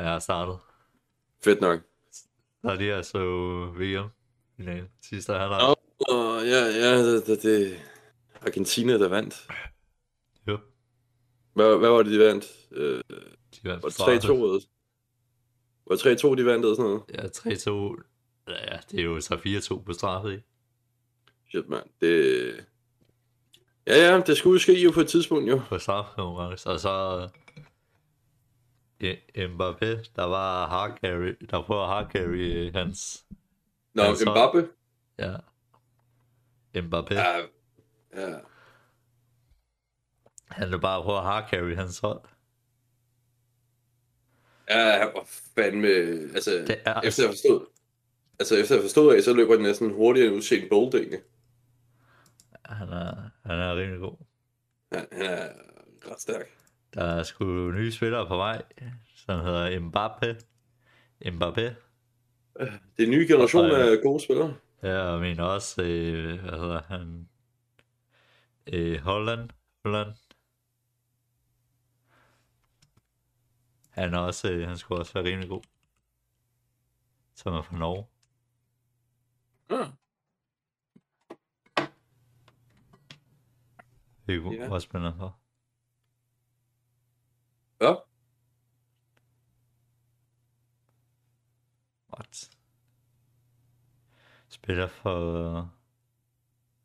jeg har startet. Fedt nok. Der er lige jeg så VM finale sidste halvleg. Åh, ja, ja, det, det, det Argentina, der vandt. Jo, Hvad, hvad var det, de vandt? Øh, de vandt var det straffe. 3-2? eller- Var det 3-2, de vandt eller sådan noget? Ja, 3-2. Ja, det er jo så 4-2 på straffe, ikke? Shit, mand. Det... Ja, ja, det skulle ske jo på et tidspunkt, jo. På straffekonkurrence. Og så... Mbappé, der var hard carry, der prøver at hard carry øh, hans... Nå, Ja, så- Mbappe. Ja. Mbappé, Ja, ja. han vil bare prøve at hard carry hans hold. Ja, var fandme... Altså, Det er- efter jeg forstod... Altså, efter jeg forstod af, så løber han næsten hurtigere end Usain Bolt, egentlig. Han er, han er rimelig god. Han, han er ret stærk. Der er sgu nye spillere på vej, som hedder Mbappé. Mbappé. Det er en ny generation Og, af gode spillere. Ja, jeg mener også, øh, hvad hedder han? Øh, Holland. Holland. Han er også, øh, han skulle også være rimelig god. Som er fra Norge. Ja. Det er Ja. ja. også spændende for. Ja. What? Spiller for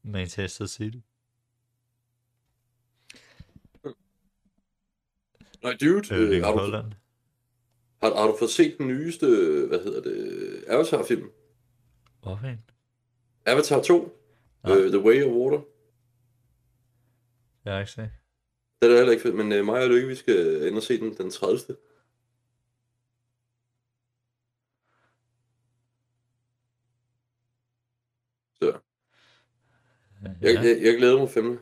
Manchester City. Nej, dude, Øh, øh, har, du, har, har du fået set den nyeste, hvad hedder det, Avatar-film? Hvorfor en? Avatar 2, Nej. uh, The Way of Water. Jeg har ikke set. Det er heller ikke fedt, men uh, mig og Lykke, vi skal ind og se den den 30. Så jeg, Ja. jeg, jeg glæder mig fandme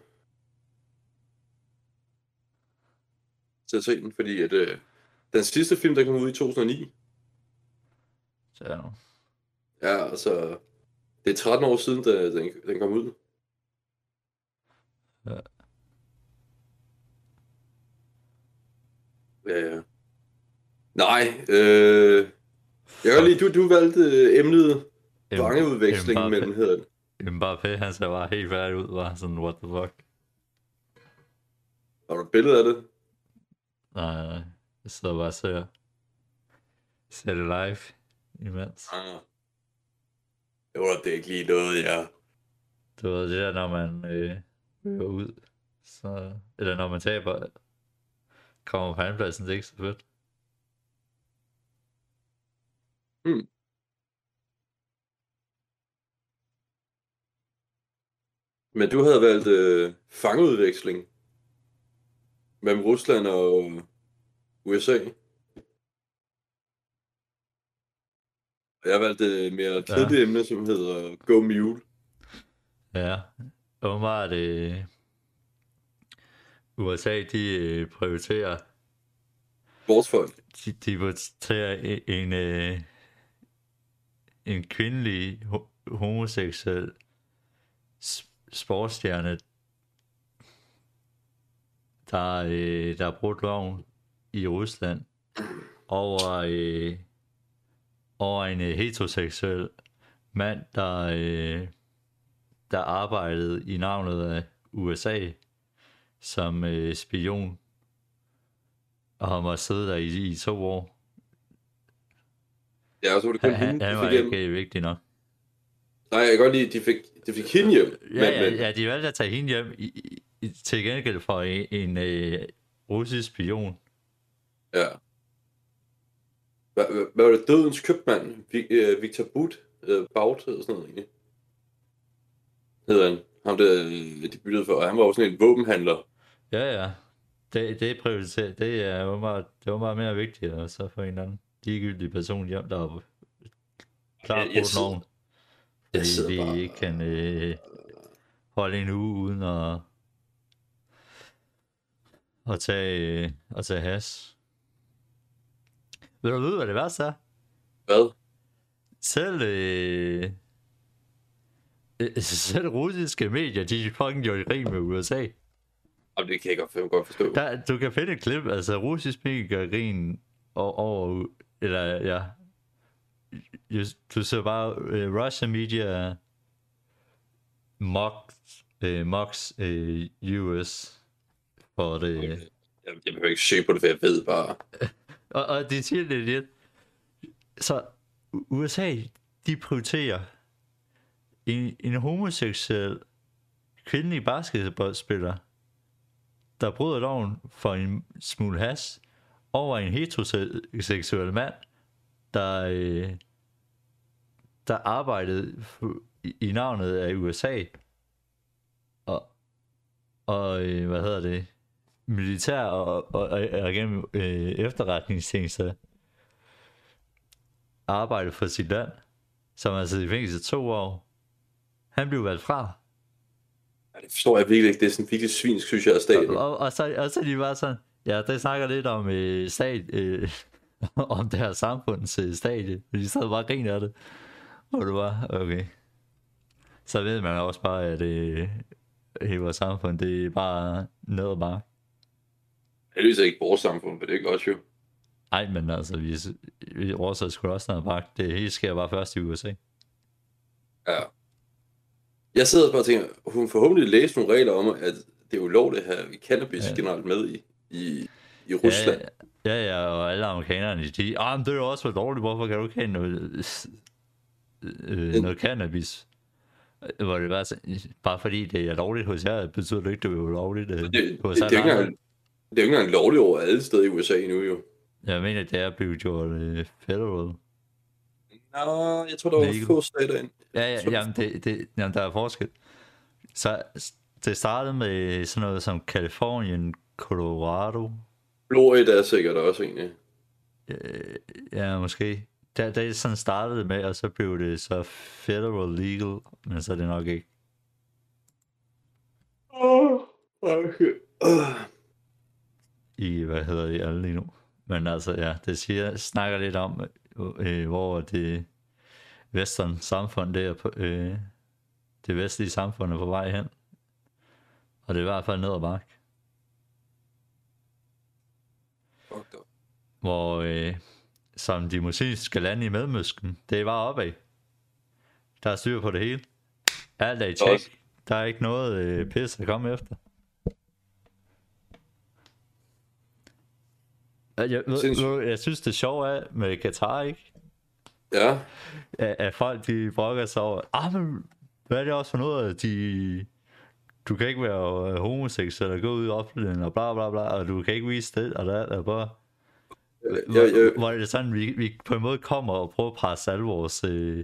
til at se den, fordi at, uh, den sidste film, der kom ud i 2009, Så ja. ja, altså, det er 13 år siden, da den, den kom ud. Ja. Ja, ja. Nej, øh, jeg kan lide, du, du valgte øh, emnet fangeudveksling Mbappé. mellem, hedder det. Mbappé, han ser bare helt færdig ud, var sådan, what the fuck. Har du et billede af det? Nej, nej, jeg sidder bare og ser, ser det live imens. Ah. Det var da ikke lige noget, ja. Du ved, det der, når man øh, går ud, så, eller når man taber, kommer på andenpladsen, det er ikke så fedt. Men du havde valgt øh, fangeudveksling mellem Rusland og USA. Og jeg valgte et mere kedeligt ja. emne, som hedder Go Mule. Ja, åbenbart, øh, USA, de øh, prioriterer Vores folk. de, de portrætterer en, en, øh, en kvindelig ho- homoseksuel sportsstjerne, der, øh, der har brudt loven i Rusland over, øh, over en øh, heteroseksuel mand, der, øh, der arbejdede i navnet af USA som øh, spion og han var siddet der i, i to år. Ja, og så var det kun Han, hende, han de var hjem. ikke øh, vigtig nok. Nej, jeg kan godt lide, de fik, de fik hende hjem. Ja, ja, ja, de valgte at tage hende hjem i, i, til gengæld for en, en øh, russisk spion. ja. Hvad, hvad, var det? Dødens købmand? Øh, Victor Butt? Øh, Baut eller sådan noget, egentlig. Hedder han. Ham der, de byttede for. Og han var jo sådan en våbenhandler. Ja, ja. Det, det er prioriteret. Det er åbenbart, det var meget mere vigtigt, og så få en eller anden ligegyldig person hjem, der er klar Jeg- på jeg ovn. jeg Fordi sidder vi bare- ikke kan øh, holde en uge uden at, at tage, øh, at tage has. Vil du vide, hvad det værste er? Hvad? Selv, øh, selv russiske medier, de fucking gjorde grin med USA. Jamen, det kan jeg godt, godt forstå. Der, du kan finde et klip, altså russisk gør grin o- over eller ja, du, ser bare uh, Russian media mocks, uh, mocks uh, US for det. Jeg, jeg behøver ikke se på det, for jeg ved bare. og, og det siger det lidt. Så USA, de prioriterer en, en homoseksuel kvindelig basketballspiller, der bryder loven for en smule has, over en heteroseksuel mand, der, øh, der arbejdede i, navnet af USA, og, og øh, hvad hedder det, militær og, og, og, og gennem øh, efterretningstjenester arbejde for sit land, som har siddet i fængsel to år. Han blev valgt fra. Ja, det forstår jeg virkelig ikke. Det er sådan virkelig svinsk, synes jeg, af staten. Og, og, og, så, og så de bare sådan, ja, det snakker lidt om øh, stat, øh, om det her samfunds øh, stadie. De sad bare og griner af det. Og det var, okay. Så ved man også bare, at øh, hele vores samfund, det er bare ned og bare. Det løser ikke vores samfund, for det er godt jo. Ej, men altså, vi, vi oversat sgu også noget bare. Det hele sker bare først i USA. Ja. Jeg sidder bare og tænker, hun forhåbentlig læst nogle regler om, at det er ulovligt at have cannabis ja. generelt med i, i, i Rusland. Ja, ja, ja, og alle amerikanerne, de ah, men det er jo også for dårligt, hvorfor kan du ikke have noget, øh, noget cannabis? Hvor det bare, bare fordi det er lovligt hos jer, betyder det ikke, det er ulovligt øh, det, hos det, det, det, er ikke det er jo ikke engang lovligt over alle steder i USA endnu, jo. Jeg mener, det er blevet gjort uh, federal. Nå, jeg tror, der var få stater ind. Ja, ja, jamen, det, det, jamen, der er forskel. Så det startede med sådan noget som Kalifornien, Colorado. Florida er sikkert også egentlig. Øh, ja, måske. Der, der sådan startede med, og så blev det så federal legal, men så er det nok ikke. Oh, okay. Uh. I, hvad hedder det, alle lige nu. Men altså, ja, det siger, snakker lidt om, øh, hvor det western samfund, det er på, øh, det vestlige samfund er på vej hen. Og det er i hvert fald ned ad bakke. Hvor, øh, som de muslimske lande i Mellemøsten, det er bare opad. Der er styr på det hele. Alt er i tjek. Der er ikke noget øh, pis at komme efter. Jeg, jeg, jeg, jeg synes, det sjove er med Katar, ikke? Ja. At, at folk, de brokker sig over, ah, men hvad er det også for noget, at de... Du kan ikke være homoseksuel og gå ud i offentligheden og bla bla bla, og du kan ikke vise det, og der er bare... Ja, ja. Hvor, hvor er det sådan, vi, vi på en måde kommer og prøver at presse alle vores... Øh,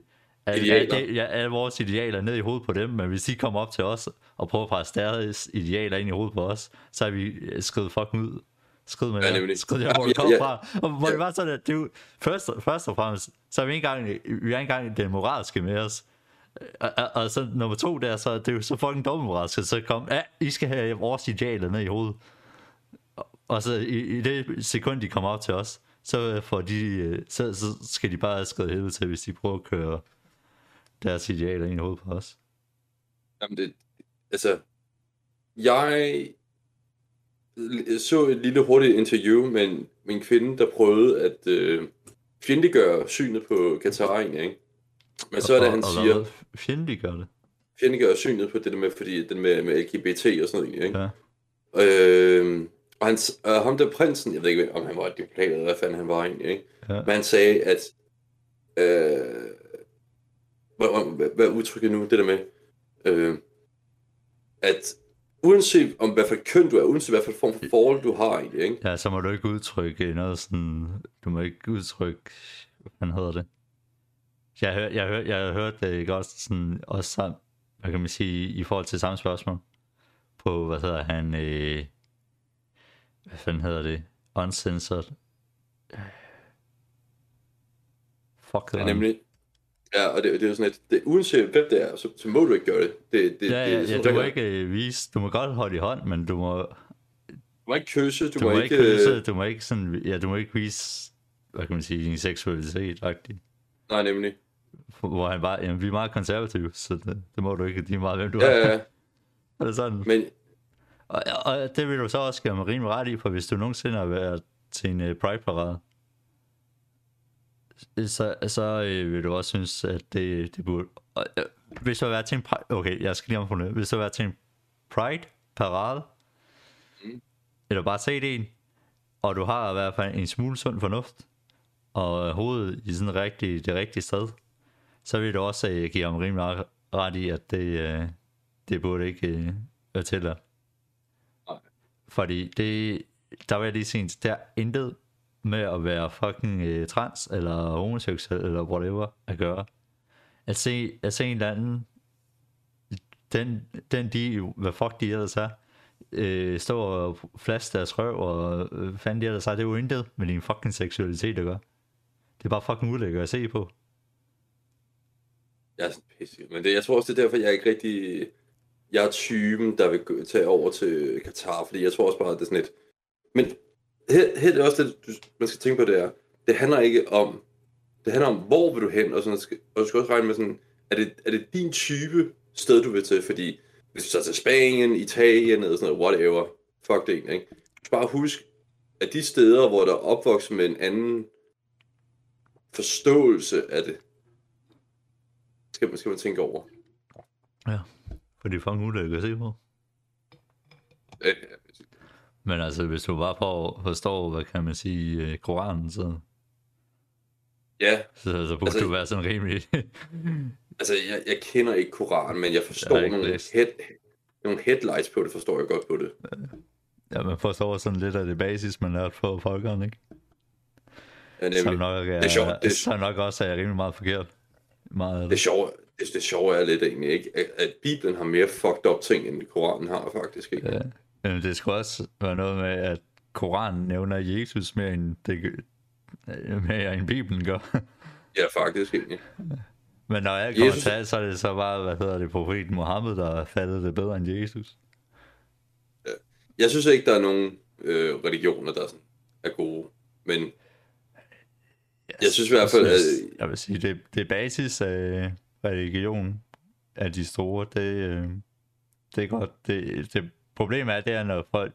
idealer. Alle, ja, alle vores idealer ned i hovedet på dem, men hvis de kommer op til os og prøver at presse deres idealer ind i hovedet på os, så er vi skrevet fucking ud Skrid med ja, det. Skrid jer, hvor du kommer fra. Og hvor ja. det var sådan, at jo, først, først og fremmest, så er vi ikke engang, vi er ikke engang den moralske med os. Og, og, og, så nummer to der, så det er jo så fucking dumme moralske, så kom, ja, I skal have vores idealer ned i hovedet. Og så i, i det sekund, de kommer op til os, så, får de, så, så skal de bare skrive helvede til, hvis de prøver at køre deres idealer ind i hovedet på os. Jamen det, altså, jeg så et lille hurtigt interview med en, med en kvinde, der prøvede at øh, fjendtliggøre synet på Katar, ikke? Men så er det, han og, siger... Fjendtliggøre det? Fjendtliggøre synet på det der med, fordi det med, med LGBT og sådan noget, ikke? Ja. Øh, og han, øh, ham der prinsen, jeg ved ikke, om han var et diplomat, eller hvad fanden han var egentlig, ikke? Ja. Men han sagde, at... Øh, hvad, hvad, hvad udtrykker nu, det der med... Øh, at uanset om hvad for køn du er, uanset hvad for form for forhold du har egentlig, ikke? Ja, så må du ikke udtrykke noget sådan, du må ikke udtrykke, hvad hedder det? Jeg har jeg, hør, jeg har hørt det ikke også sådan, også sammen, hvad kan man sige, i forhold til samme spørgsmål, på, hvad hedder han, øh, hvad fanden hedder det, uncensored, fuck det. Ja, nemlig, Ja, og det, det er jo sådan, at det, uanset hvem det er, så, så må du ikke gøre det. det, det ja, ja, det, ja, du må ikke uh, vise, du må godt holde i hånd, men du må... Du må ikke kysse, du, du må, må ikke... Kysse, øh, du må ikke sådan, ja, du må ikke vise, hvad kan man sige, din seksualitet, faktisk. Nej, nemlig. Hvor han bare, jamen, vi er meget konservative, så det, det må du ikke, det er meget, hvem du ja, er. Ja, ja. er det sådan? Men... Og, og, det vil du så også gøre rimelig ret i, for hvis du nogensinde har været til en uh, Pride-parade, så, så øh, vil du også synes, at det, det burde... Og, øh, hvis du har været til en... Pride, okay, jeg skal lige om det. Hvis du har været til en Pride parade, mm. eller bare set en, og du har i hvert fald en smule sund fornuft, og hovedet i sådan rigtig, det rigtige sted, så vil du også øh, give ham rimelig ret i, at det, øh, det burde ikke øh, være til dig. Fordi det, der vil jeg lige sige, der er intet med at være fucking øh, trans, eller homoseksuel, eller whatever, at gøre. At se, at se en eller anden, den, den de, hvad fuck de ellers er, øh, stå og flaske deres røv, og øh, fanden de ellers er, det er jo intet med din fucking seksualitet at gøre. Det er bare fucking ulækkert at se på. Jeg er sådan pisse. Men det, jeg tror også, det er derfor, jeg er ikke rigtig... Jeg er typen, der vil tage over til Katar, fordi jeg tror også bare, at det er sådan et... Men her, her er det også det, du, man skal tænke på, det er, det handler ikke om, det handler om, hvor vil du hen, og, sådan, og du skal også regne med sådan, er det, er det din type sted, du vil til, fordi hvis du tager til Spanien, Italien, eller sådan noget, whatever, fuck det ikke? Bare husk, at de steder, hvor der er opvokset med en anden forståelse af det, skal man, skal man tænke over. Ja, for det er fucking ulækkert at se på. Men altså, hvis du bare for, forstår, hvad kan man sige, øh, Koranen, så, ja, så, så burde Altså- du være sådan rimelig... altså jeg, jeg kender ikke Koranen, men jeg forstår Jeg nogle, læst. head, nogle headlights på det, forstår jeg godt på det. ja, man forstår sådan lidt af det basis, man lærte for folkene, ikke? Ja, Som nemlig. nok, er, Det er sjovt, det er- så nok også er rimelig meget forkert. Meget Det det. sjove, det, det sjove er lidt egentlig, ikke? At, at Bibelen har mere fucked up ting, end Koranen har faktisk, ikke? Ja. Men det skulle også være noget med, at Koranen nævner Jesus mere end, det, mere end Bibelen gør. Ja, faktisk egentlig. Men når jeg kommer Jesus- til så er det så bare, hvad hedder det, profeten Mohammed, der har fattet det bedre end Jesus. Jeg synes ikke, der er nogen øh, religioner, der sådan er gode. Men Jeg synes i hvert fald, jeg, at- jeg vil sige, det, det er basis af religion af de store. Det, øh, det er godt. Det, det problemet er, det er, når folk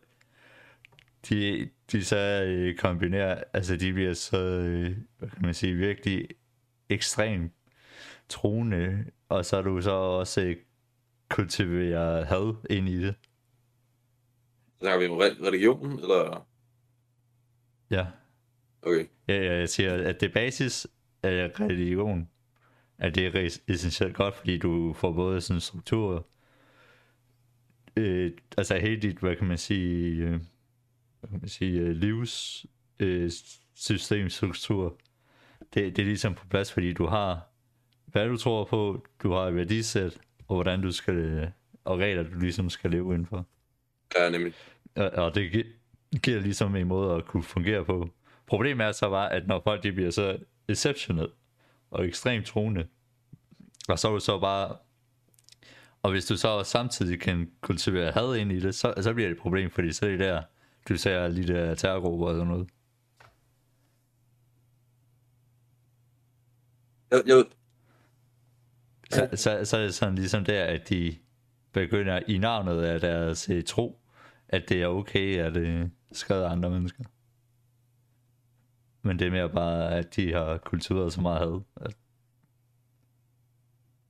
de, de så øh, kombinerer, altså de bliver så, øh, hvad kan man sige, virkelig ekstremt troende, og så er du så også øh, kultiverer had ind i det. snakker vi om re- religion, eller... Ja. Okay. Ja, ja, jeg siger, at det basis af religion, at det er essentielt godt, fordi du får både sådan struktur, øh, altså hele dit, hvad kan man sige, øh, hvad kan man sige, øh, livs øh, systemstruktur, det, det er ligesom på plads, fordi du har, hvad du tror på, du har et værdisæt, og hvordan du skal, øh, og regler, du ligesom skal leve indenfor. Ja, nemlig. Og, og det gi- giver ligesom en måde at kunne fungere på. Problemet er så bare, at når folk de bliver så exceptional og ekstremt troende, og så er du så bare... Og hvis du så samtidig kan kultivere had ind i det, så, så bliver det et problem, fordi så er det der, du ser lige der terrorgrupper og sådan noget. Jeg, jeg, Så, så, så er det sådan ligesom der, at de begynder i navnet af deres øh, tro, at det er okay at øh, skade andre mennesker. Men det er mere bare, at de har kultiveret så meget had. At...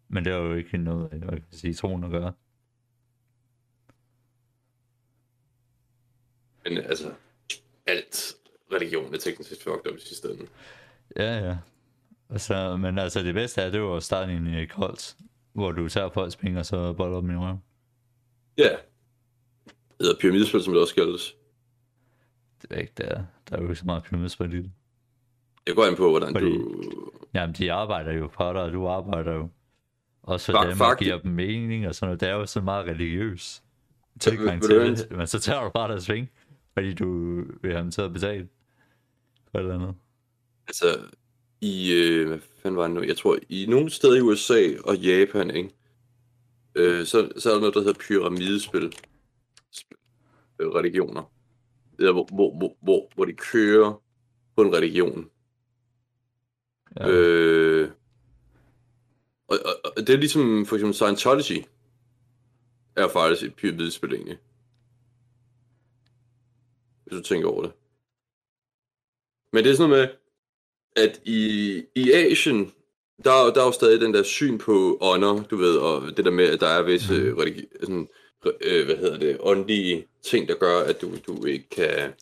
Men det er jo ikke noget, hvad kan man sige, troen at gøre. men altså, alt religion er teknisk set fucked up i sidste ende. Ja, ja. Altså, men altså det bedste er, det er jo at starte en øh, koldt, hvor du tager folks penge, og så boller dem i røven. Ja. Det hedder pyramidespil, som det også kaldes. Det er ikke der. Der er jo ikke så meget pyramidespil i det. Jeg går ind på, hvordan Fordi- du... Jamen, de arbejder jo for dig, og du arbejder jo også for Fuck, dem, og giver dem mening og sådan noget. Det er jo så meget religiøs tilgang til det, men så tager du bare deres penge, fordi du vil have dem til at betale for et eller andet. Altså, i... Øh, hvad fanden var det nu? Jeg tror, i nogle steder i USA og Japan, ikke? Øh, så, så er der noget, der hedder pyramidespil. Spil, øh, religioner. Det er, hvor, hvor, hvor, hvor, hvor de kører på en religion. Ja. Øh, og, og, og det er ligesom for eksempel Scientology er faktisk et pyramidespil egentlig. Hvis du tænker over det. Men det er sådan noget med, at i, i Asien, der, er- der er jo stadig den der syn på ånder, du ved, og det der med, at der er visse Mhm. religi- sådan, øh, hvad hedder det, åndelige ting, der gør, at du, du ikke kan,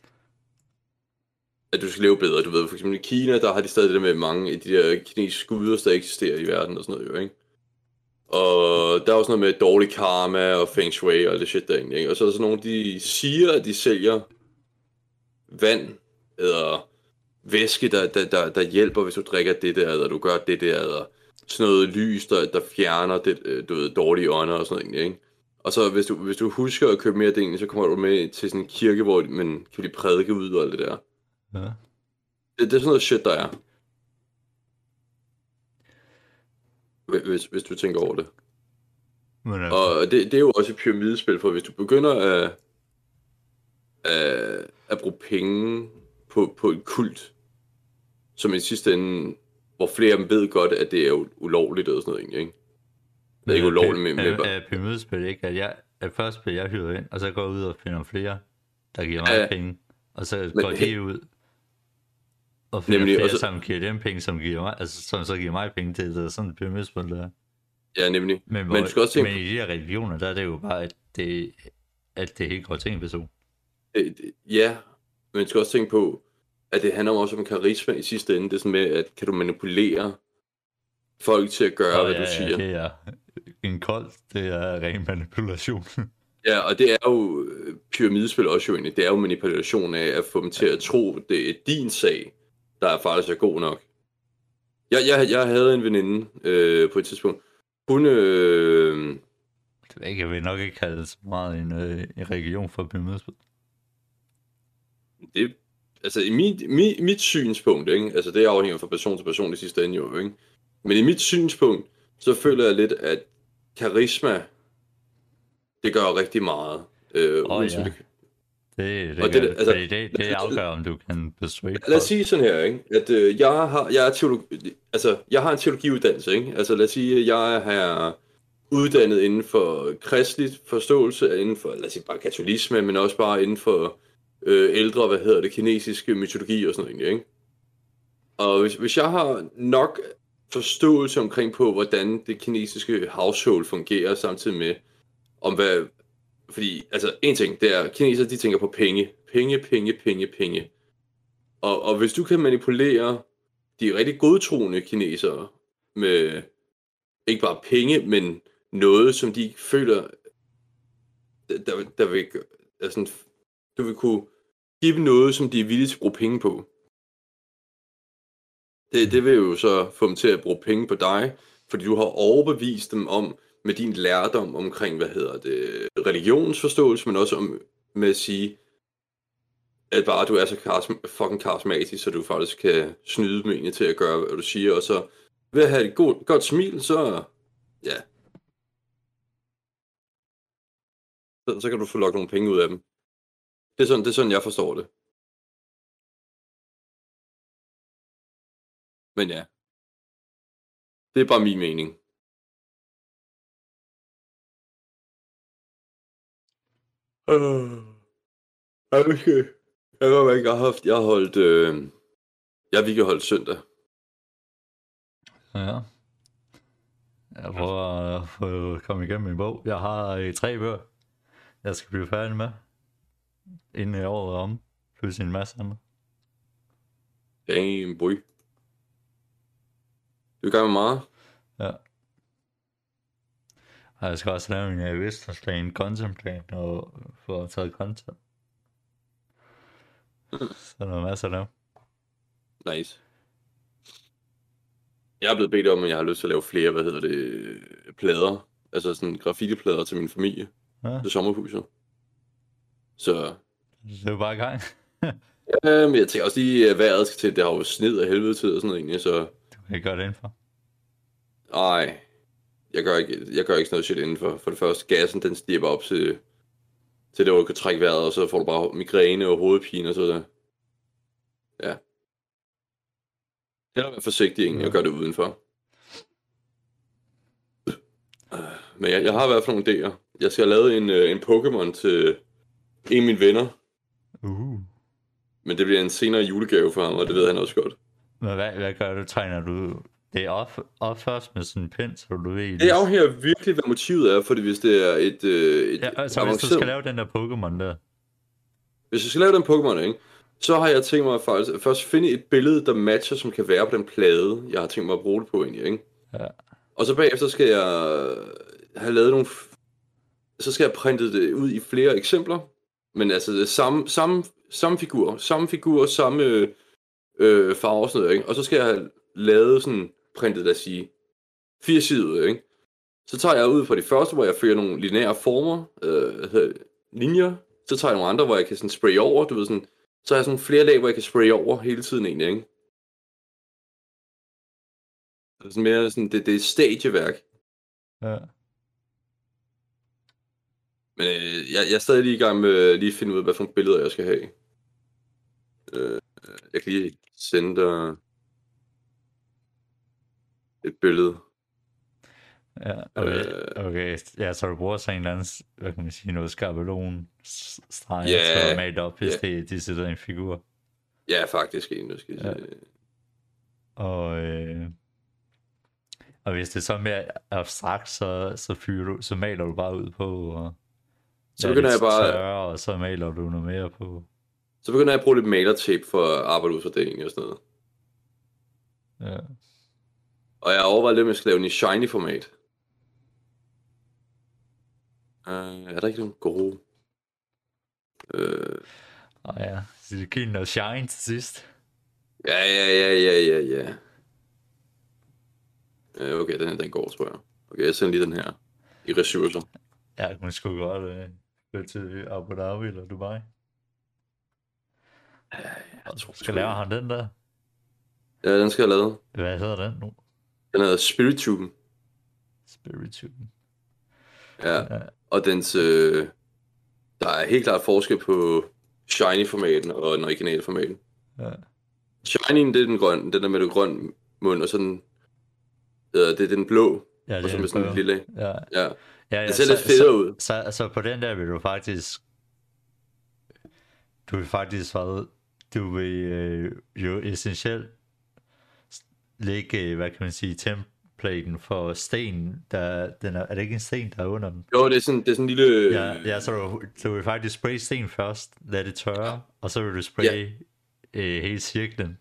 at du skal leve bedre, du ved, for eksempel i Kina, der har de stadig det der med mange af de der kinesiske guder, der eksisterer i verden og sådan noget, jo, ikke? Og der er også noget med dårlig karma og feng shui og det shit der egentlig, ikke? Og så er der sådan nogle, de siger, at de sælger vand, eller væske, der, der, der, der hjælper, hvis du drikker det der, eller du gør det der, eller sådan noget lys, der, der fjerner det, øh, du ved, dårlige ånder og sådan noget, ikke? Og så hvis du, hvis du husker at købe mere af det så kommer du med til sådan en kirke, hvor man kan blive prædike ud og alt det der. Ja. Det, det er sådan noget shit, der er. Hvis, hvis du tænker over det. Men altså, Og det, det er jo også et pyramidespil, for hvis du begynder at, at, at bruge penge på, på et kult, som i sidste ende, hvor flere af dem ved godt, at det er ulovligt og sådan noget, ikke? Det er ikke ulovligt med, med er, er pyramidespil ikke, at jeg at først bliver jeg hyret ind, og så går jeg ud og finder flere, der giver mig Ja. penge, og så Men går he- de ud og finder Nemlig, flere, og så- som giver dem penge, som giver mig, altså som så giver mig penge til det, er sådan et pyramidespil der. Ja, nemlig. Men, Men du skal også tænke men i de her religioner, der er det jo bare, at det, at det helt går til en person. Det, det, ja, men du skal også tænke på, at det handler også om karisma i sidste ende. Det er sådan med, at kan du manipulere folk til at gøre, Og hvad ja, du siger. det er en kold, det er ren manipulation. Ja, og det er jo øh, pyramidespil også jo egentlig. Det er jo manipulation af at få dem til at tro, det er din sag, der er faktisk er god nok. Jeg, jeg, jeg havde en veninde øh, på et tidspunkt. Hun, øh, Det ikke, jeg vil nok ikke kalde det så meget en, øh, en region for pyramidespil. det, altså i mit, mit, mit synspunkt, ikke? altså det afhænger fra person til person i sidste ende jo, ikke? men i mit synspunkt, så føler jeg lidt, at karisma, det gør rigtig meget. Øh, som ja. det, Det, det, Og det, altså- det, det, det afgør, om du kan persuade Lad os sige sådan her, ikke? at øh, jeg har, jeg er teolog, altså, jeg har en teologiuddannelse, ikke? Altså lad os sige, at jeg er uddannet inden for kristelig forståelse, inden for, lad os sige bare katolisme, men også bare inden for øh, ældre, hvad hedder det, kinesiske mytologi og sådan noget, ikke? Og hvis, hvis jeg har nok forståelse omkring på, hvordan det kinesiske household fungerer, samtidig med, om hvad, fordi, altså, en ting, det er, kinesere, de tænker på penge. Penge, penge, penge, penge. Og, og hvis du kan manipulere de rigtig godtroende kinesere med ikke bare penge, men noget, som de føler, der, der vil, altså, du vil kunne give dem noget, som de er villige til at bruge penge på. Det, det vil jo så få dem til at bruge penge på dig, fordi du har overbevist dem om, med din lærdom omkring, hvad hedder det, religionsforståelse, men også om, med at sige, at bare du er så karism- fucking karismatisk, så du faktisk kan snyde dem til at gøre, hvad du siger, og så ved at have et god, godt smil, så ja. Så, så kan du få lukket nogle penge ud af dem. Det er sådan, det er sådan jeg forstår det. Men ja. Det er bare min mening. Øh. Ikke. Jeg kan ikke, jeg har haft, jeg har holdt, øh, jeg har holdt søndag. Ja. Jeg prøver at få komme igennem min bog. Jeg har øh, tre bøger, jeg skal blive færdig med, inden året er om. Plus en masse andre. Damn, boy. Du er i gang med meget? Ja. Og jeg skal også lave en uh, businessplan, contentplan, og få taget content. Så der er masser af dem. Nice. Jeg er blevet bedt om, at jeg har lyst til at lave flere, hvad hedder det, plader. Altså sådan graffitiplader til min familie. Ja, Til sommerhuset. Så, det er jo bare i gang. ja, men jeg tænker også lige, at vejret skal til. Det har jo sned af helvede til og sådan noget egentlig, så Du kan ikke gøre det indenfor. ej. Jeg gør ikke, jeg gør ikke sådan noget shit indenfor. For det første, gassen den stiger bare op til, til det, hvor du kan trække vejret, og så får du bare migræne og hovedpine og så Ja. Heller være forsigtig egentlig, og gøre det udenfor. Men jeg, jeg har i hvert fald nogle idéer. Jeg skal have lavet en, øh, en Pokémon til en af mine venner, Uh. men det bliver en senere julegave for ham, og det ved han også godt. Men hvad, hvad gør du? Tegner du det op, op først med sådan en pind, så du ved... Det afhænger virkelig, hvad motivet er, fordi hvis det er et... Øh, et Ja, altså hvis du skal lave den der Pokémon der. Hvis jeg skal lave den Pokémon, ikke? Så har jeg tænkt mig faktisk at først finde et billede, der matcher, som kan være på den plade, jeg har tænkt mig at bruge det på egentlig, ikke? Ja. Og så bagefter skal jeg have lavet nogle... Så skal jeg printe det ud i flere eksempler. Men altså det er samme, samme, samme figur, samme figur, samme øh, farve og sådan noget, ikke? Og så skal jeg have lavet sådan printet, lad os sige, fire sider ikke? Så tager jeg ud fra de første, hvor jeg fører nogle lineære former, øh, linjer. Så tager jeg nogle andre, hvor jeg kan sådan spraye over, du ved sådan. Så har jeg sådan flere lag, hvor jeg kan spraye over hele tiden egentlig, ikke? Det er sådan mere sådan, det, det er stageværk. ja. Men øh, jeg, jeg er stadig lige i gang med lige at finde ud af, hvad for nogle billeder jeg skal have. Øh, jeg kan lige sende dig et billede. Ja, okay. Øh. okay. Ja, så du bruger sådan en eller anden, hvad kan man sige, noget skabelon streg Ja, til at male det op, hvis ja. det, de sætter en figur. Ja, faktisk egentlig, skal jeg Ja. sige. Og, øh, og hvis det er så mere abstrakt, så, så, fyrer du, så maler du bare ud på, og Så begynder jeg bare- tørre, og så maler du noget mere på. Så begynder jeg at bruge lidt malertape for at arbejde ud fra egentlig og sådan noget. Ja. Og jeg overvejer lidt, om jeg skal lave den i shiny format. Uh, er der ikke nogen gode? Uh, Og ja, så det giver noget shine til sidst. ja, ja, ja, ja, ja, ja. Uh, okay, den her, den går, tror jeg. Okay, jeg sender lige den her i ressourcer. Ja, man skulle godt øh, gå til Abu Dhabi eller Dubai. Jeg tror, Skal lave ham den der? Ja, den skal jeg lave. Hvad hedder den nu? Den hedder Spirituben. Spirituben. Ja. Ja. Og dens, øh, der er helt klart forskel på shiny-formaten og den originale formaten. Ja. Shiny'en, det er den grønne, den der med det grønne mund, og sådan, øh, det er den blå, Ja, og det så er med sådan en lille, Ja, ja. ja, ja Det ser så, lidt federe så, ud. Så, så på den der vil du faktisk... Du vil faktisk du vil øh, jo essentielt lægge, hvad kan man sige, templaten for sten, der, den er, er det ikke en sten, der er under den? Jo, det er sådan, det er sådan en lille, Ja, ja så du, du vil faktisk spraye sten først, lad det tørre, og så vil du spraye øh, hele cirklen,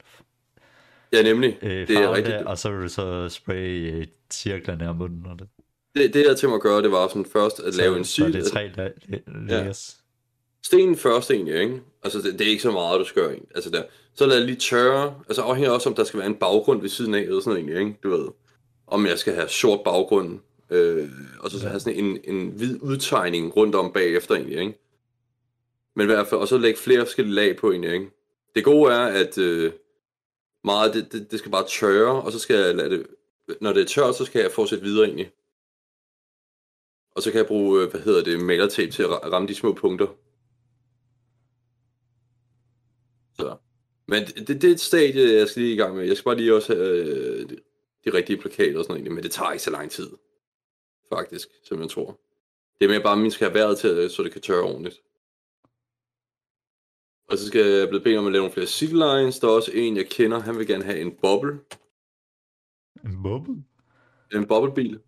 ja nemlig, øh, det er rigtigt. der, og så vil du så spraye øh, cirklerne om munden og det. Det, det jeg tænkte mig at gøre, det var sådan først at lave en så, syl. så det er tre la- la- layers. Stenen først egentlig, ikke? Altså, det, det er ikke så meget, du skal gøre, egentlig. Altså, der. Så lad det lige tørre. Altså, afhænger også, om der skal være en baggrund ved siden af, eller sådan noget, egentlig, ikke? Du ved. Om jeg skal have sort baggrund, øh, og så Ja. have sådan en, en hvid udtegning rundt om bagefter, egentlig, ikke? Men i hvert fald, og så lægge flere forskellige lag på, egentlig, ikke? Det gode er, at øh, meget, det, det, det skal bare tørre, og så skal jeg lade det, når det er tørt, så skal jeg fortsætte videre, egentlig. Og så kan jeg bruge, øh, hvad hedder det, malertape til at ramme de små punkter. Så. Men det, det, er et stadie, jeg skal lige i gang med. Jeg skal bare lige også have øh, de, de rigtige plakater og sådan noget, men det tager ikke så lang tid. Faktisk, som jeg tror. Det er mere bare, at min skal have vejret til, så det kan tørre ordentligt. Og så skal jeg blive bedt om at lave nogle flere city lines. Der er også en, jeg kender. Han vil gerne have en boble. En bubble? En boblebil.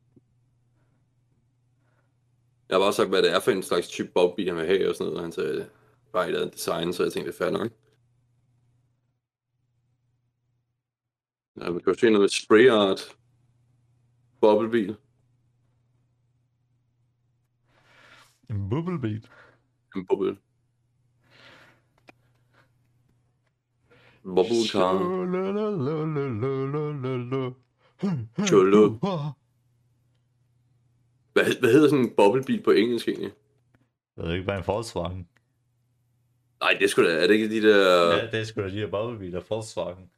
Jeg har bare sagt, hvad det er for en slags type boblebil, han vil have og sådan noget. Og han sagde, bare et andet design, så jeg tænkte, det er fair nok. Ja, vi kan jo se noget spray art. Boblebil. En bubblebeat? En boble. Bobble car. Cholo. Hvad, hvad hedder sådan en boblebil på engelsk egentlig? Jeg ved ikke, hvad en Volkswagen. Nej, det skulle da, er det ikke de der... Ja, det sgu da de her bubblebiler, Volkswagen.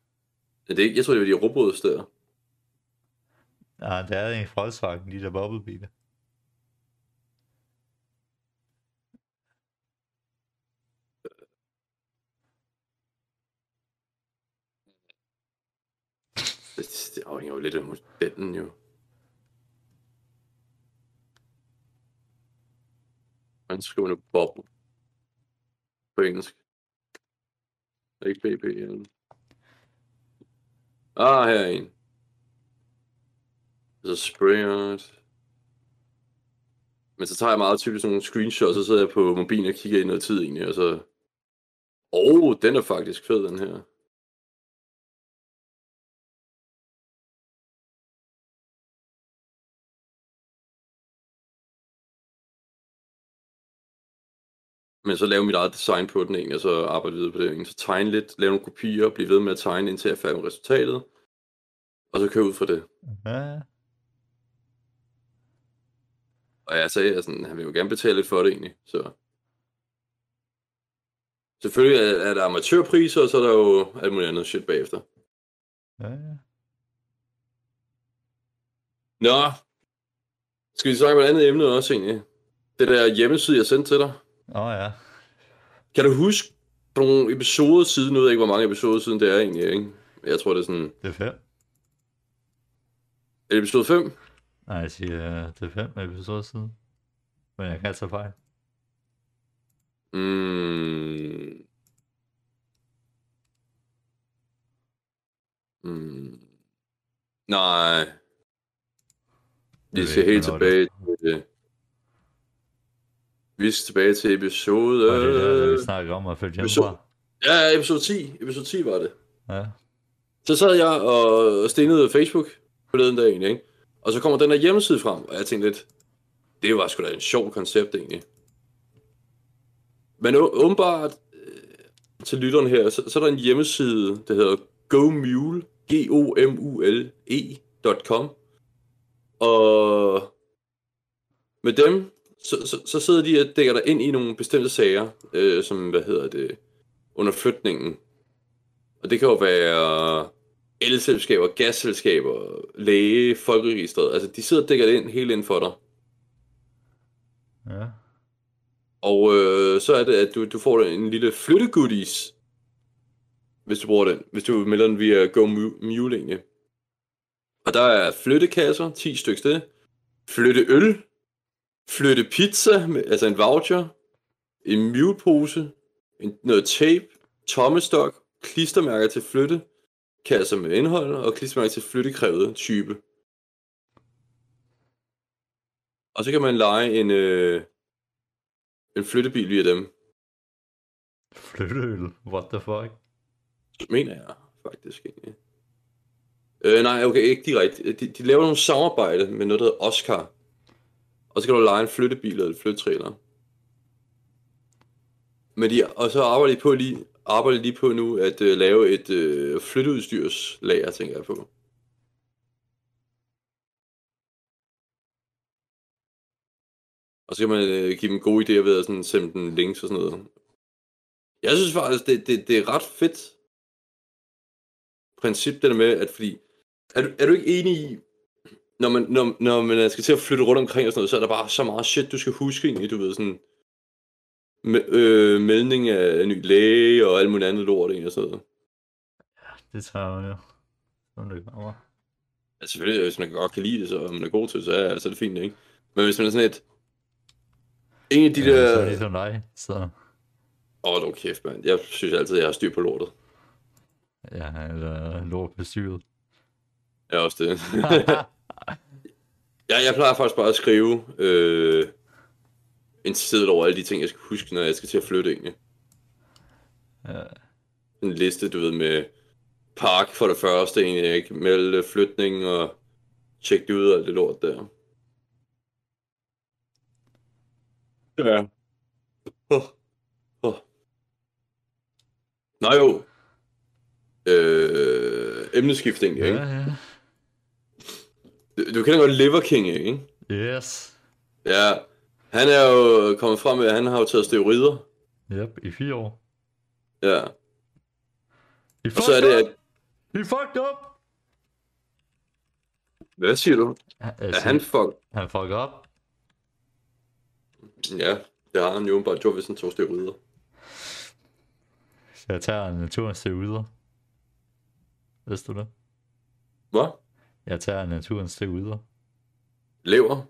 Er det ikke, jeg tror, det var de robots der. Ja, det er en Volkswagen, de der bubblebiler. Det, det afhænger jo lidt af modellen jo. Man skriver nu bobble. På engelsk. Ikke BB. Ja. Ah, her er en. Så spray art. Men så tager jeg meget typisk nogle screenshots, og så sidder jeg på mobilen og kigger i noget tid egentlig, og så... Åh, oh, den er faktisk fed, den her. Men så lave mit eget design på den egentlig, og så arbejde videre på det. Egentlig. Så tegne lidt, lave nogle kopier, blive ved med at tegne, indtil jeg er færdig med resultatet. Og så køre ud fra det. Ja, Og jeg sagde, at sådan, han vil jo gerne betale lidt for det egentlig. Så Selvfølgelig er, er der amatørpriser, og så er der jo alt muligt andet shit bagefter. ja, ja. Nå, skal vi snakke om et andet emne også egentlig? Det der hjemmeside, jeg sendte til dig. Åh oh, ja. Kan du huske nogle episoder siden, nu ved jeg ikke, hvor mange episoder siden det er egentlig, ikke? Jeg tror, det er sådan... Det er fem. Er det episode 5? Nej, jeg siger, det er fem episoder siden. Men jeg kan altså fejl. Mm. Mm. Nej. Skal ikke, helt tilbage til... Vi skal tilbage til episode... Og det er der, vi snakker om at følge episode- hjemmefra. Ja, episode 10. Episode 10 var det. Ja. Så sad jeg og stenede Facebook forleden dag egentlig, ikke? Og så kommer den her hjemmeside frem, og jeg tænkte lidt, det var sgu da en sjov koncept egentlig. Men åbenbart øh, til lytteren her, så, så er der en hjemmeside, der hedder GoMule, G-O-M-U-L-E.com. Og med dem, så, så, så sidder de og dækker dig ind i nogle bestemte sager, øh, som, hvad hedder det, under flytningen. Og det kan jo være elselskaber, gasselskaber, læge, folkeregistret. Altså, de sidder og dækker det ind helt ind for dig. Ja. Og øh, så er det, at du, du får en lille flyttegoodies, hvis du bruger den. Hvis du melder den via GoMule egentlig. Og der er flyttekasser, 10 stykker det. Flytte øl. Flytte pizza, altså en voucher. En mulepose. En, noget tape. Tommestok. Klistermærker til flytte. Kasser med indhold. Og klistermærker til flyttekrævede type. Og så kan man lege en, øh, en flyttebil via dem. Flytteøl. What the fuck? Mener jeg faktisk egentlig. Øh, nej, okay, ikke direkte. De, de laver nogle samarbejde med noget, der hedder Oscar. Og så kan du lege en flyttebil eller en flyttetrailer. Men de, og så arbejder de på lige, arbejder lige på nu at øh, lave et øh, flytteudstyrslager, tænker jeg på. Og så kan man øh, give dem gode idéer ved at sådan, sende dem links og sådan noget. Jeg synes faktisk, det, det, det er ret fedt princip, det der med, at fordi, er du, er du ikke enig i, når man, når, når man skal til at flytte rundt omkring og sådan noget, så er der bare så meget shit, du skal huske egentlig, du ved, sådan, med, øh, melding af ny læge og alt muligt andet lort egentlig og sådan noget. Det tager jo. Sådan det kommer. Altså selvfølgelig, hvis man godt kan lide det, så og man er god til det, så er, så er det fint, ikke? Men hvis man er sådan et, en af de ja, Så er der... det ligesom dig, så... Åh, oh, dog kæft, mand. Jeg synes altid, jeg har styr på lortet. Ja, eller lort bestyret. Jeg er også det. jeg, jeg plejer faktisk bare at skrive øh, en seddel over alle de ting, jeg skal huske, når jeg skal til at flytte egentlig. ja. En liste, du ved, med park for det første egentlig, ikke? Melde flytning og tjekke det ud og alt det lort der. Ja. Oh. Oh. Nå jo. Øh, emneskift egentlig, ikke? ja, ja. Du, du kender godt Liver King, ikke? Yes. Ja, han er jo kommet frem med, at han har jo taget steroider. Yep, i fire år. Ja, He og så er det, at... He fucked up! Hvad siger du? Han, Er altså, han fuck? han fucked up. Ja, det har han jo bare gjort, hvis han tog steroider. Jeg tager naturens steroider. Vidste du det? Hvad? Jeg tager naturens steroider. Lever?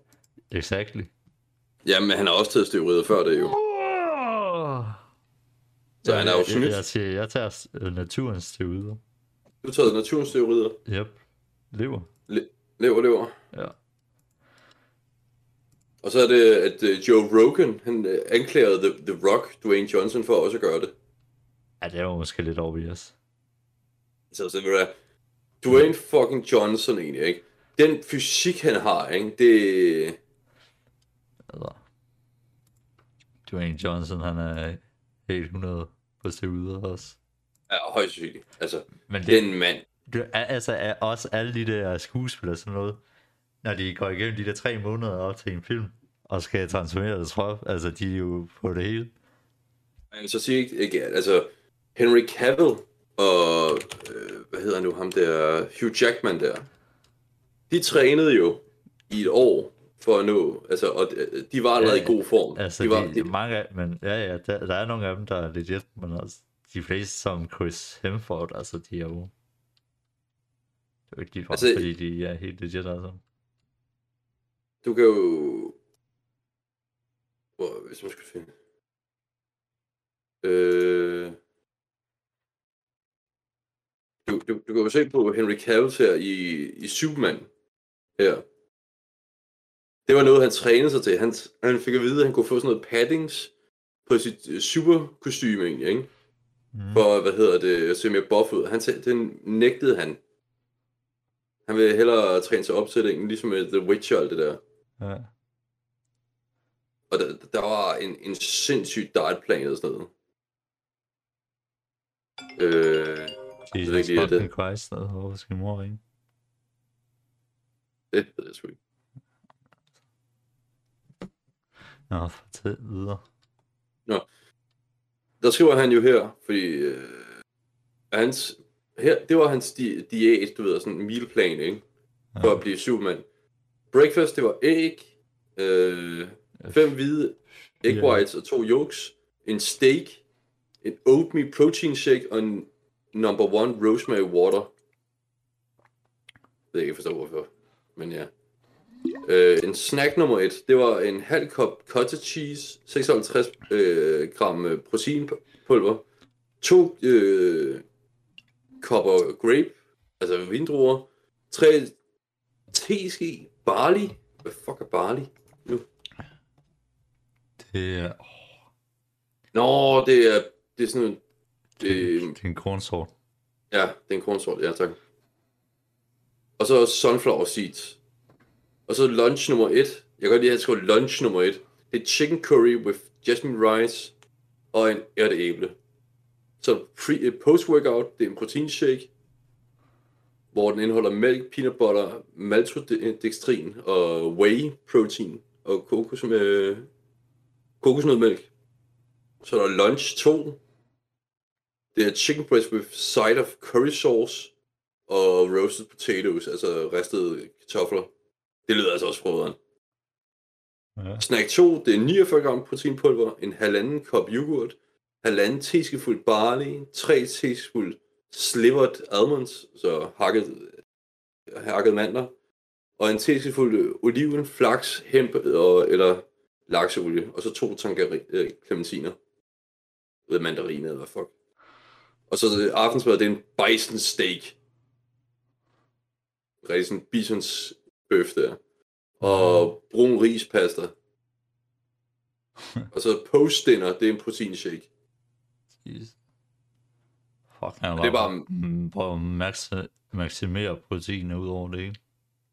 Exactly. Jamen, han har også taget steroider før det jo. Så han er jo jeg, snydt. jeg, jeg, siger, jeg tager øh, naturens steroider. Du har taget naturens teorier. Yep. Lever. Lever, lever. Ja. Og så er det, at uh, Joe Rogan, han uh, anklagede The, The Rock, Dwayne Johnson, for også at gøre det. Ja, det var måske lidt obvious. Så, så vil det Dwayne fucking Johnson egentlig, ikke? Den fysik, han har, ikke? Det... Altså, Dwayne Johnson, han er helt 100 på det ude også. Ja, højst sandsynligt. Altså, Men det, den mand. det altså er også alle de der skuespillere og sådan noget, når de går igennem de der tre måneder op til en film, og skal transformere det trop, altså de er jo på det hele. Men så siger ikke, ikke altså, Henry Cavill og, øh, hvad hedder nu, ham der, Hugh Jackman der, de trænede jo i et år for at nå, altså, og de- de var allerede Ja, i god form. Altså, de de, var, de, mange af, men ja, ja, der, der er nogle af dem, der er legit, men også de fleste som Chris Hemsworth, altså de er jo, det er jo ikke de Altså- altså, fordi de er helt legit, altså. du kan jo, hvor, hvis man skal finde, øh, du, du, du kan jo se på Henry Cavill her i, i Superman her. Det var noget, han trænede sig til. Han, han fik at vide, at han kunne få sådan noget paddings på sit øh, superkostyme egentlig, ikke? Mm. For, hvad hedder det, at se mere buff ud. Han, den nægtede han. Han ville hellere træne sig op til det, ligesom med The Witcher og alt det der. Ja. Og der, der var en, en sindssyg dietplan og sådan noget. Øh, Jesus lige, at fucking det- Christ, altså, hvor skal mor ringe? det ved jeg sgu ikke. Nå, fortæl videre. Der skriver han jo her, fordi øh, hans, her, det var hans di- diæt, du ved, sådan en mealplan, ikke? For at blive Superman. Breakfast, det var æg, øh, fem hvide egg Ja. whites og to yolks, en steak, en oatmeal protein shake og en number one rosemary water. Det er ikke forstå hvorfor, men ja. Øh, en snack nummer et, det var en halv kop cottage cheese, 56 øh, gram øh, proteinpulver, to øh, kopper grape, altså vindruer, tre teske barley. Hvad fuck er barley? Nu. Det er, Nå, det er, det er sådan det, det er en kornsort. ja, det er en kornsort, ja tak. Og så sunflower seeds. Og så lunch nummer et. Jeg kan godt lide, at han skriver lunch nummer et. Det er chicken curry with jasmine rice og en ærteæble. Så pre, eh, post-workout, det er en proteinshake, hvor den indeholder mælk, peanut butter, maltodextrin og whey protein og kokos med, kokosnødmælk. Så er der lunch 2. Det er chicken breast with side of curry sauce og roasted potatoes, altså ristede kartofler. Det lyder altså også frøderen. Ja. Snack 2, det er 49 gram proteinpulver, en halvanden kop yoghurt, halvanden teskefuld barley, tre teskefuld slivered almonds, så hakket, hakket mandler, og en teskefuld oliven, flaks, hemp og, eller lakseolie, og så to tankeri, øh, clementiner. Eller mandariner, eller hvad fuck. Og så det aftensmad, det er en bison steak. Rigtig sådan bisons bøf der. Og brun rispasta. og så post dinner, det er en proteinshake. Jesus. Fuck, han det er bare- mm, prøve at maxi- maksimere proteinet ud over det, ikke?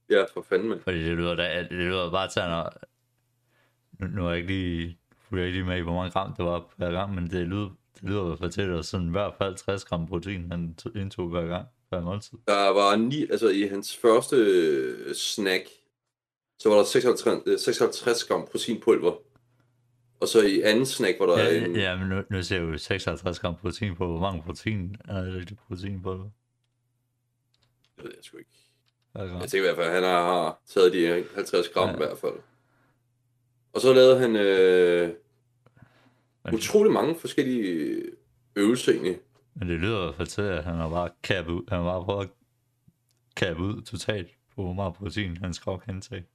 Ja, for fanden, mand. Fordi det lyder, da, det lyder bare til, når... Nu, nu er jeg ikke lige, jeg ikke lige med i, hvor mange gram det var per gang, men det lyder, det lyder fald til, at sådan i hvert fald 60 gram protein, han to- indtog hver gang, hver måltid. Der var ni, altså i hans første øh, snack, så var der 56, øh, 56 gram proteinpulver. Og så i anden snack var der Ja, en... ja, men nu, nu ser jeg jo 56 gram protein på, hvor mange protein er det protein på det? Ved jeg sgu ikke. Jeg tænker i hvert fald, at han har taget de 50 gram ja. i hvert fald. Og så lavede han øh, Men, utrolig mange forskellige øvelser egentlig. men det lyder i hvert fald til, at han har bare kappet ud, han har bare prøvet at kappe ud totalt på, hvor meget protein han skal kan indtage.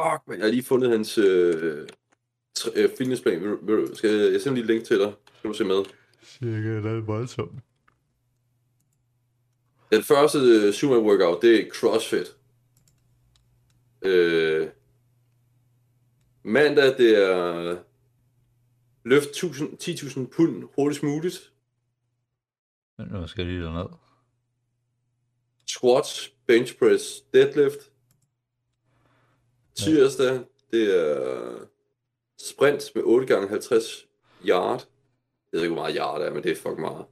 Fuck, man. Jeg har lige fundet hans øh, tr- øh, fitnessplan. Vil, vil, skal jeg, jeg sender lige et link til dig? Skal du se med? Cirka, det er voldsomt. Den første øh, Superman workout, det er CrossFit. Øh, mandag, det er løft 1000 10.000 pund hurtigst muligt. Men nu skal jeg lige derned. Squats, bench press, deadlift. Tirsdag, det er sprint med 8 gange 50 yard. Jeg ved ikke, hvor meget yard er, men det er fucking meget.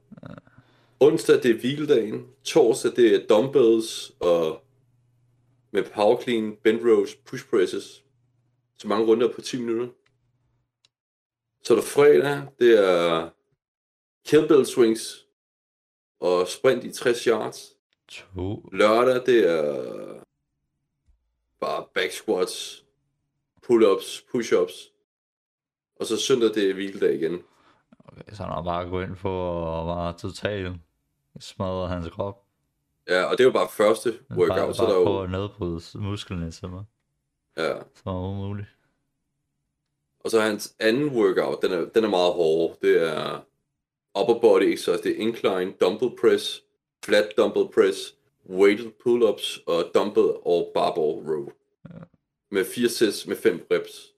Onsdag, det er hviledagen. Torsdag, det er dumbbells og med power clean, bent rows, push presses. Så mange runder på 10 minutter. Så er der fredag, det er kettlebell swings og sprint i 60 yards. To. Lørdag, det er bare back squats, pull-ups, push-ups. Og så søndag, det er hviledag igen. Okay, så han har bare gået ind for at bare totalt smadre hans krop. Ja, og det jo bare første workout, bare, så er der bare på jo... at nedbryde musklerne så meget Ja. som umuligt. Og så hans anden workout, den er, den er meget hård. Det er upper body exercise, det er incline, dumbbell press, flat dumbbell press, weighted pull-ups og dumbbell og barbell row. Ja. Med fire sets med fem reps.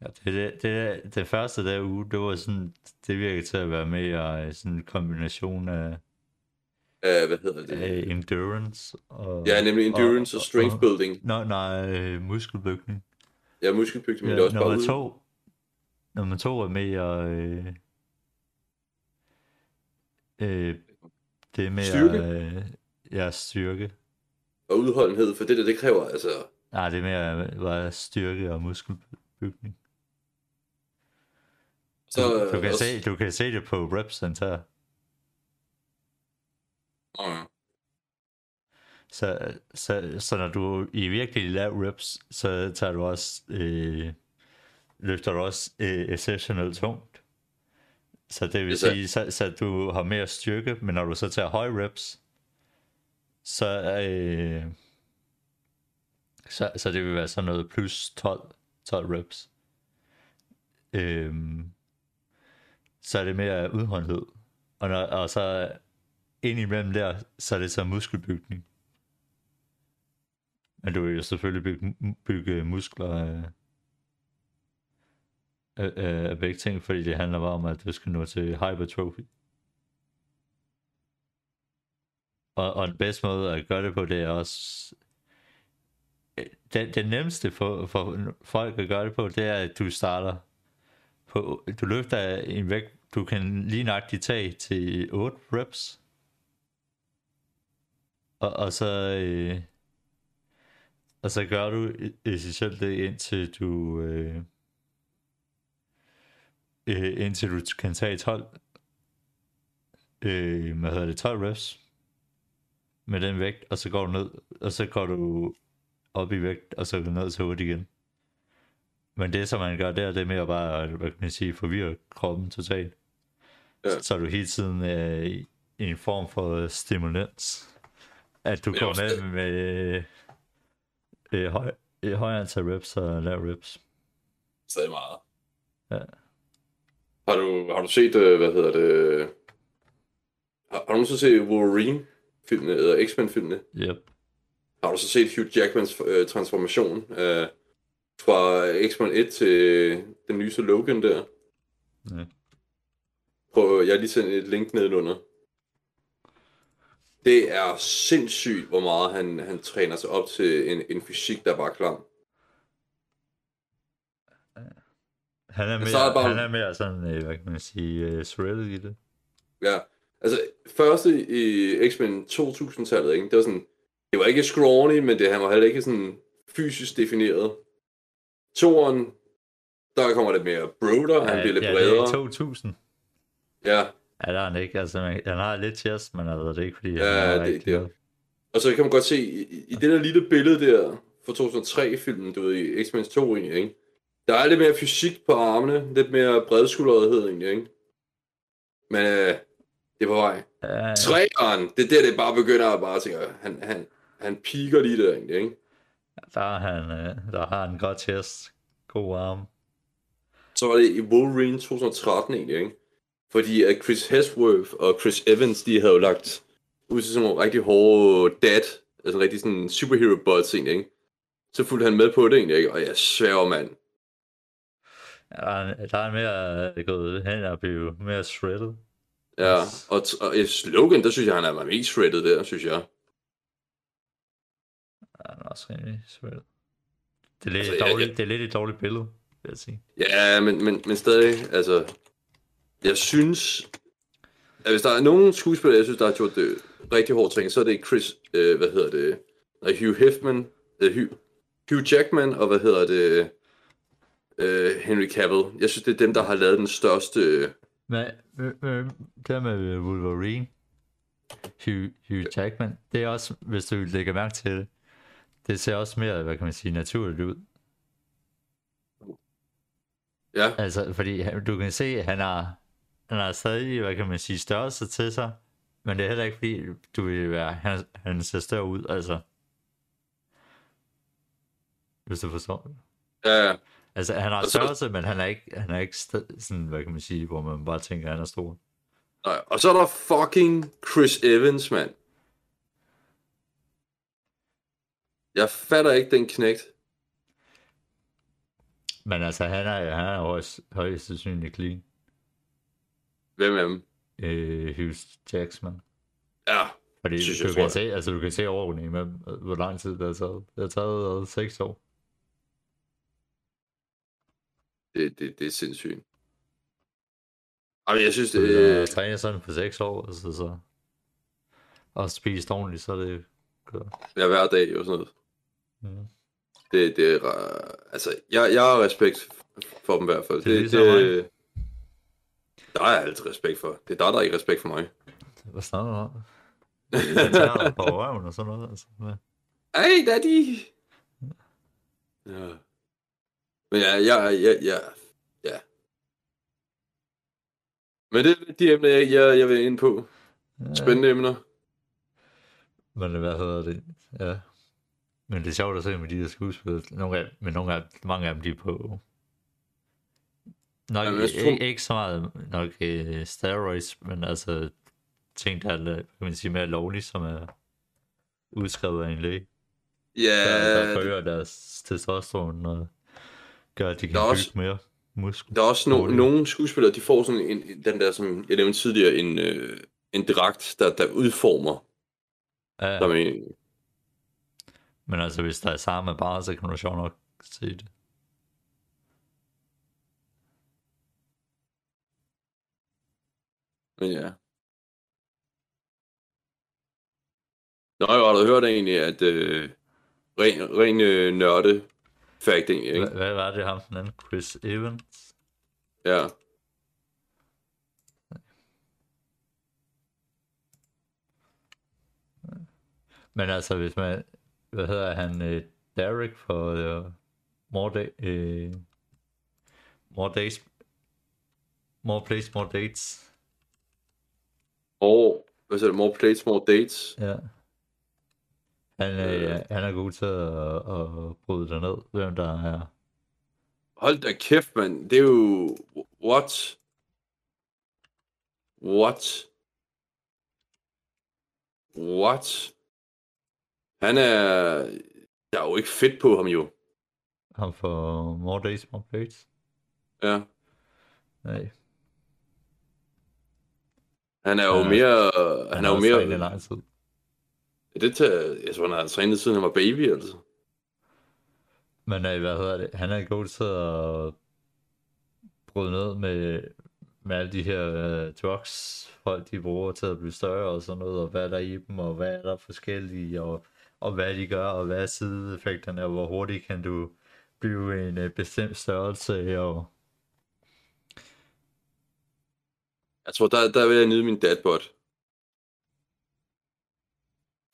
Ja, det, det, det, det første der uge, det var sådan, det virkede til at være mere sådan en kombination af, Uh, hvad hedder det? af endurance og... Ja, nemlig endurance og, og strength building. Nå, nej, øh, muskelbygning. Ja, muskelbygning, men Ja, det er også bare nummer ude. to, nummer to er mere, øh, øh, det er mere, Styrke? øh, ja, styrke. Og udholdenhed, for det der, det kræver altså... Nej, det er mere bare styrke og muskelbygning. Så, Du, du, øh, kan også- se, du kan se det på reps center. Ja. Så, så, så når du i virkelig lav reps, så tager du også, øh, løfter du også øh, exceptionelt tungt. Så det vil sige, så, så du har mere styrke, men når du så tager høje reps, så, øh, så, så det vil være sådan noget plus 12, 12 reps. Øhm, så er det mere udholdenhed. Og, når, og så ind imellem der, så er det så muskelbygning. Men du vil jo selvfølgelig bygge, bygge muskler af, af, af, af begge ting, fordi det handler bare om, at du skal nå til hypertrophy. Og, og den bedste måde at gøre det på, det er også... Øh, det, det nemmeste for, for folk at gøre det på, det er, at du starter på... Du løfter en vægt, du kan lige nøjagtigt tage til 8 reps. Og, og så... Øh, og så gør du essentielt det, indtil du... Øh, øh, indtil du kan tage 12... Øh, hvad hedder det? 12 reps med den vægt, og så går du ned, og så går du op i vægt, og så går du ned til 8 igen. Men det, som man gør der, det er mere bare, hvad kan man sige, forvirre kroppen totalt. Ja. Så er du hele tiden øh, i en form for stimulans. At du går ned med øh, høj, øh, højere antal reps og lav reps. Stadig meget. Ja. Har du, har du set, øh, hvad hedder det... Har, har du så set Wolverine-filmene, eller X-Men-filmene? Yep. Har du så set Hugh Jackmans øh, transformation øh, fra X-Men 1 til den nye Logan der? Ja. Prøv, jeg har lige sendt et link nedenunder. Det er sindssygt, hvor meget han, han træner sig op til en, en fysik, der er bare klam. Han er, er mere, bare- han er mere sådan, øh, hvad kan man sige, øh, i det. Ja, altså første i X-Men 2000-tallet, ikke? det var sådan, det var ikke scrawny, men det, han var heller ikke sådan fysisk defineret. Toren, der kommer det mere broder, han bliver lidt ja, bredere. det er 2000. Ja, Ja, der er han ikke. Altså, man, han har lidt chest, men altså, det er ikke fordi, Ja, han er det- rigtig det er- og så kan man godt se, i, i det der lille billede der, fra 2003-filmen, du ved, i X-Men 2 egentlig, ikke? Der er lidt mere fysik på armene, lidt mere bredskuldrethed egentlig, ikke? Men øh, det er på vej. Ja, Træeren, det er der, det bare begynder at bare tænke, han, han, han piker lige der egentlig, ikke? der, er han, øh, der har han godt chest. God arm. Så var det i Wolverine 2013 egentlig, ikke? Fordi at Chris Hemsworth og Chris Evans, de havde jo lagt ud til sådan nogle rigtig hårde dad, altså rigtig sådan superhero bots egentlig, ikke? Så fulgte han med på det egentlig, ikke? Og jeg sværger, mand. Ja, der, er, er mere øh, gået hen og blive mere shredded. Ja, og, og i slogan, der synes jeg, han er mest shredded der, synes jeg. Ja, den er også rimelig shredded. Det er lidt, Altså, altså, jeg- dårligt, jeg- det er lidt et dårligt billede, vil jeg sige. Ja, men, men, men stadig, altså... Jeg synes... At hvis der er nogen skuespillere, jeg synes, der har gjort det rigtig hårdt ting, så er det Chris... Øh, hvad hedder det? Nej, Hugh Hefman... Øh, Hugh, Hugh Jackman, og hvad hedder det? Øh, Henry Cavill. Jeg synes, det er dem, der har lavet den største... øh, men, men det med Wolverine, Hugh, Hugh Jackman, det er også, hvis du lægger mærke til det, det ser også mere, hvad kan man sige, naturligt ud. Ja, Altså, fordi du kan se, at han har, han har stadig, hvad kan man sige, størrelse til sig, men det er heller ikke fordi, du vil være, han, han ser større ud, altså. Hvis du forstår det. ja, ja. Altså, han har størrelse, men han er ikke, han er ikke st- sådan, hvad kan man sige, hvor man bare tænker, at han er stor. Nej, og så er der fucking Chris Evans, mand. Jeg fatter ikke den knægt. Men altså, han er, han er højst, højst sandsynligt clean. Hvem af dem? Øh, Hugh Jackman. Ja, Fordi Synes jeg, du tror kan, jeg. se, altså, du kan se overordningen med, hvor lang tid det har taget. Det har taget øh, 6 år. det, det, det er sindssygt. Jamen, jeg synes, det, har øh, trænet sådan for 6 år, altså, så, og spist ordentligt, så er det godt. ja, hver dag og sådan noget. Mm. Det, det er, altså, jeg, jeg har respekt for dem i hvert fald. Det er Det, det, der er jeg altid respekt for. Det er dig, der er ikke respekt for mig. Hvad snakker du om? Jeg tager på røven og sådan noget. Altså. Hvad? Hey, daddy! Ja. Men ja, ja, ja, ja, ja. Men det er de emner, jeg, jeg, jeg vil ind på. Ja. Spændende emner. Men hvad hedder det? Ja. Men det er sjovt at se med de der skuespillere. Nogle af, men nogle af, mange af dem, de er på... Nok Jamen, tror- ikke, ikke så meget nok uh, steroids, men altså ting, der er kan man sige, mere lovlige, som er udskrevet af en læge. Ja, Der, der forøger deres testosteron og gør, at de kan bygge også- mere muskler. Der er også no- nogle skuespillere, de får sådan en, en- den der, som jeg nævnte tidligere, en, øh, en dragt, der, der udformer. Ja, Der med, men altså hvis der er samme bare, så kan du sjovt nok se det. Men ja. Nå, jeg har da hørt egentlig, at øh, ren, ren øh, nørde fact egentlig, ikke? Hvad, hvad var det ham den anden? Chris Evans? Ja. Men altså, hvis man, hvad hedder han, øh, Derek for øh, more, day, øh, more days, more plays, more dates. Og, hvad siger du, more plates, more dates. Ja. Han, øh, Øh. han er god til at, at bryde det ned, hvem der er. Hold da kæft, mand. Det er jo... What? What? What? Han er... Der er jo ikke fedt på ham jo. Ham for more days, more plays. Ja. Nej. Han er jo mere... Han er jo mere... lang tid. Det tager, jeg tror, han har trænet siden han var baby, altså. Men øh, hvad hedder det? Han er god til at bryde ned med, med alle de her øh, drugs, folk de bruger til at blive større og sådan noget, og hvad der er i dem, og hvad er der forskellige, og, og hvad de gør, og hvad er sideeffekterne, og hvor hurtigt kan du blive en øh, bestemt størrelse, og Jeg tror, der, der vil jeg nyde min dadbot.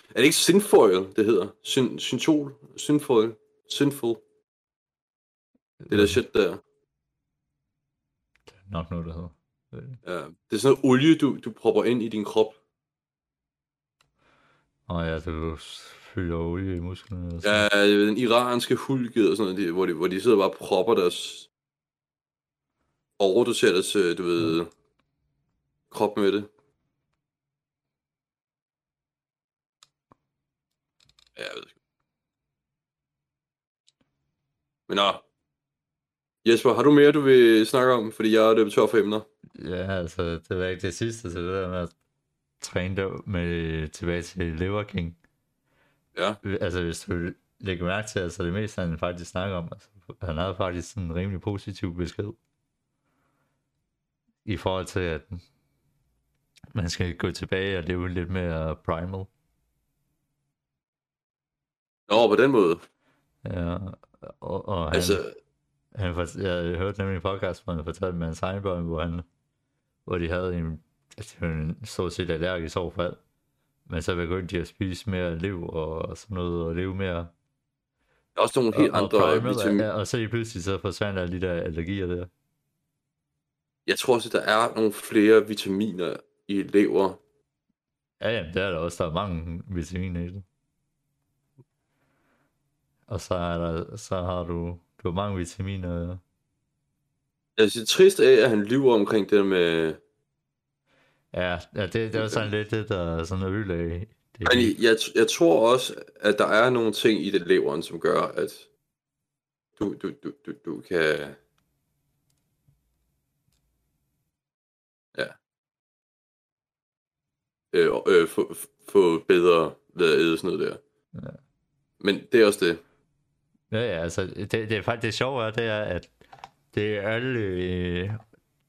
Er det ikke Sinfoil, det hedder? Syn, syntol? Synfoil? Synful? Det der shit der. Det er nok noget, der hedder. Ja, det er sådan noget olie, du, du propper ind i din krop. Og ja, du fylder olie i musklerne. Og sådan. Ja, den iranske hulket og sådan noget, de- hvor de, hvor de sidder og bare propper deres... Overdoserer deres, øh, du ved, krop med det. Ja, jeg ved ikke. Men nå. Jesper, har du mere, du vil snakke om? Fordi jeg er løbet tør for emner. Ja, altså, det var ikke det sidste til det der med at træne der med tilbage til Liver King. Ja. Altså, hvis du lægger mærke til, altså det meste, han faktisk snakker om, altså, han havde faktisk sådan en rimelig positiv besked. I forhold til, at man skal gå tilbage og leve lidt mere primal. Nå, på den måde. Ja, og, og han, Altså, han, fort- jeg hørte nemlig en podcast, hvor han fortalte med hans egen børn, hvor, han, hvor de havde en, altså, en stort set allergisk overfald. Men så begyndte de at spise mere liv og sådan noget, og leve mere. der er også nogle helt og, andre og, primal, vitamin... ja, og så lige pludselig så forsvandt alle de der allergier der. Jeg tror også, at der er nogle flere vitaminer i lever. Ja, jamen, det er der også. Der er mange vitaminer i det. Og så, er der, så har du, du har mange vitaminer. Jeg synes, trist af, at han lyver omkring det der med... Ja, ja det, det er sådan lidt det, der er sådan noget øl af. Det, Men jeg, jeg tror også, at der er nogle ting i det leveren, som gør, at du, du, du, du, du kan... Ja. Øh, øh, få, få bedre ved at æde sådan noget der. Ja. Men det er også det. Ja, ja, altså, det, det er faktisk det sjove er, det er, at det er alle, øh,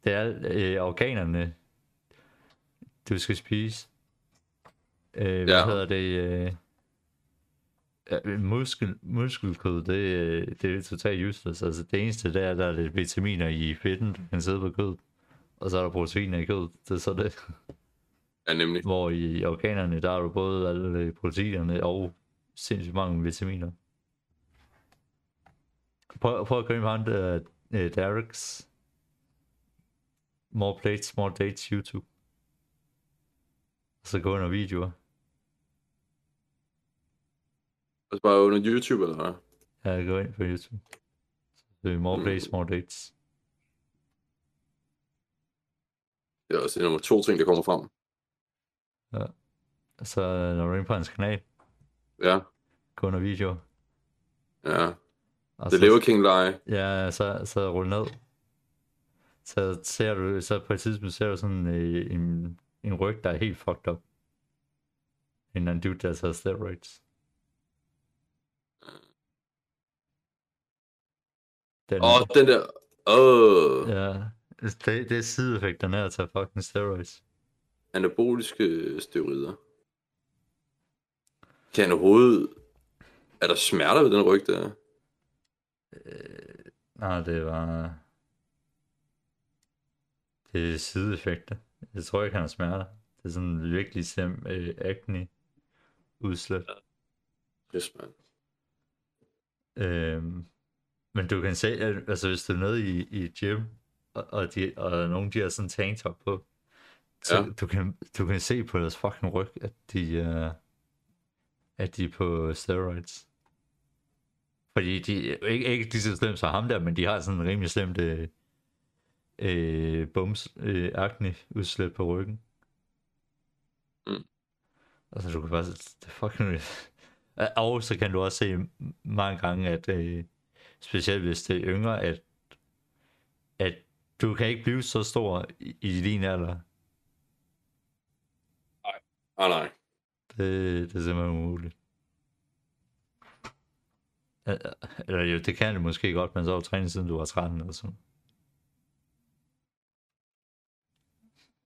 det er alle øh, organerne, du skal spise. Øh, hvad Ja. hedder det? Øh, ja, muskel, muskelkød, det, øh, det er totalt useless. Altså, det eneste, der er, der er lidt vitaminer i fedten, du kan sidde på kødet. Og så er der proteiner i kødet. Det er så det. Ja, nemlig. Hvor i organerne, der er du både alle proteinerne og sindssygt mange vitaminer. Prøv, prøv at gå ind på ham der, uh, Derek's More Plates, More Dates YouTube. Og så gå under videoer. Altså bare under YouTube, eller hvad? Ja, gå ind på YouTube. Så More Mm. Plates, More Dates. Det er også nummer to ting, der kommer frem. Så øh, når du er inde på hans kanal, Ja, gå under videoer. ja. Og Det lever King Lie. Ja, så, så rulle ned. Så ser du, så på et tidspunkt ser du sådan øh, en, en ryg, der er helt fucked up. En anden dude, der tager steroids. Den, Åh, den der... Åh, ja, det, det er sideeffekterne af at tage fucking steroids. Anaboliske steroider. Kan han overhovedet... Er der smerter ved den ryg der? Øh, nej, det var... Det er sideeffekter. Jeg tror ikke, han har smerter. Det er sådan virkelig slem øh, acne udslæt. Yes, man. Øhm, men du kan se, at altså, hvis du er nede i, i gym, og, og, de, og nogen de har sådan tanktop på, så Ja. du, kan, du kan se på deres fucking ryg, at de, uh, at de er på steroids. Fordi de ikke, ikke lige så slemt som ham der, men de har sådan en rimelig slemt øh, øh, bums, øh, akne udslæt på ryggen. Mm. Altså du kan bare, det er fucking og så kan du også se mange gange, at øh, specielt hvis det er yngre, at, at du kan ikke blive så stor i, i din alder. Nej, nej. Det, det er simpelthen umuligt. Eller jo, det kan det måske godt, men så har du trænet siden du var 13 eller sådan.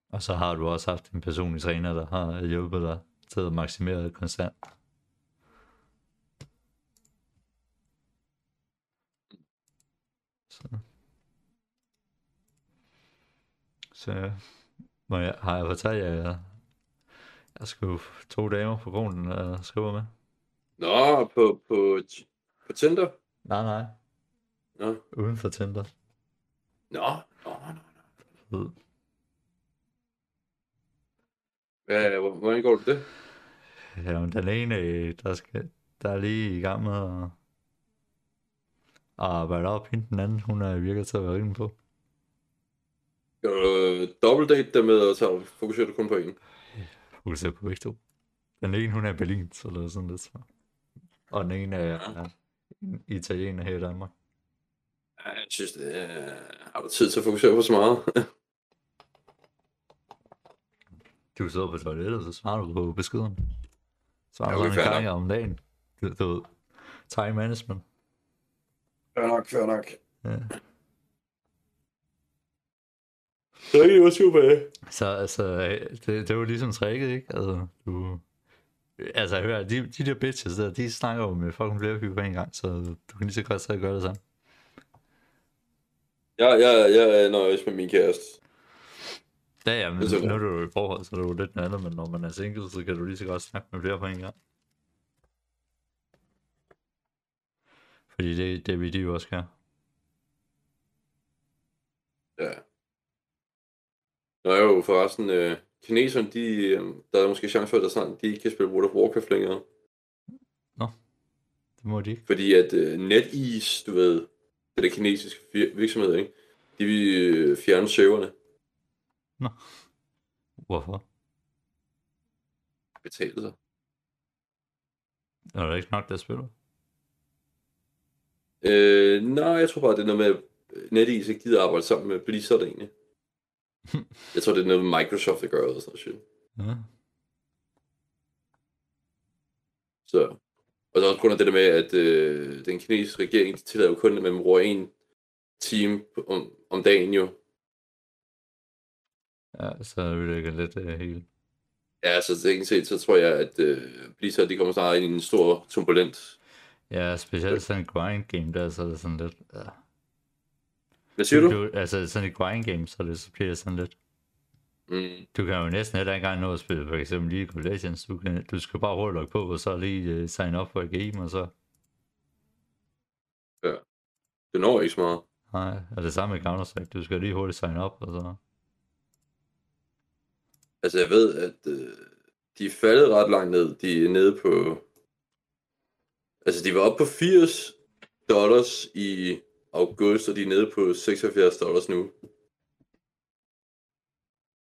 Og så har du også haft en personlig træner, der har hjulpet dig til at maksimere det konstant. Så. Så må jeg, har jeg fortalt jer, jeg, jeg skulle to damer på grunden og skrive med? Nå, på, på, på Tinder? Nej, nej. Nå. Uden for Tinder. Nå, nå, nå. nå. Ved. Hvad, hvor- hvordan går det det? Ja, men den ene, øh, der, skal, der er lige i gang med at, at arbejde op hende. Den anden, hun er virker til at være rimelig på. Skal du øh, dobbeltdate der med, og så fokuserer du kun på en? Fokuserer på begge to. Den ene, hun er i Berlin, så det er sådan lidt så. og den ene er er en italiener her i Danmark. Ja, jeg synes, det er... Har du tid til at fokusere på så meget? Du sidder på toilettet, så svarer du på beskeden. Er der fair en gang om dagen. Du, du ved, time management. Fair nok, fair nok. Ja. Så er det jo super. Så altså, det, det jo ligesom tricket, ikke? Altså, du... Altså, hører, de, de der bitches der, de snakker jo med fucking flere fyre på en gang, så du kan lige så godt så gøre det samme. Jeg, jeg, jeg er med min kæreste. Ja, ja, men Det er nu er du i forhold, så er det jo lidt noget andet, men når man er single, så kan du lige så godt snakke med flere på en gang. Fordi det, det vil de jo også gøre. Ja. Nå jo, forresten, øh, kineserne, de, øh, der er måske chance for, at der snart, de ikke kan spille World of Warcraft længere. Det må de ikke. Fordi at øh, NetEase, du ved, det der kinesiske fir- virksomhed, ikke? De vil øh, fjerne serverne. Hvorfor? Betale sig. Er der ikke nok, der spiller? Øh, nej, jeg tror bare, det er noget med, at NetEase ikke gider arbejde sammen med Blizzard egentlig. Jeg tror, det er noget med Microsoft, der gør, og sådan noget shit. Ja. Så. Og så også på grund af det der med, at øh, den kinesiske regering, de tillader jo kun, at man bruger en time om, om dagen jo. Ja, så ødelægger lidt det hele. Ja, så teknisk set, så tror jeg, at øh, Blizzard, de kommer snart ind i en stor turbulent. Ja, specielt sådan en grind game der, så er det sådan lidt... Ja. Hvad siger du? du? Altså sådan et grind game, så, det, så bliver det sådan lidt... Mm, Du kan jo næsten heller ikke engang nå at spille for eksempel League of Legends. Du, kan, du skal bare hurtigt logge på, og så lige uh, sign op for et game, og så... det når ikke så meget. Nej, og det samme med Counter-Strike. Du skal lige hurtigt sign op, og så... Altså, jeg ved, at øh, de er faldet ret langt ned. De er nede på... Altså, de var oppe på 80 dollars i august, og de er nede på 76 dollars nu.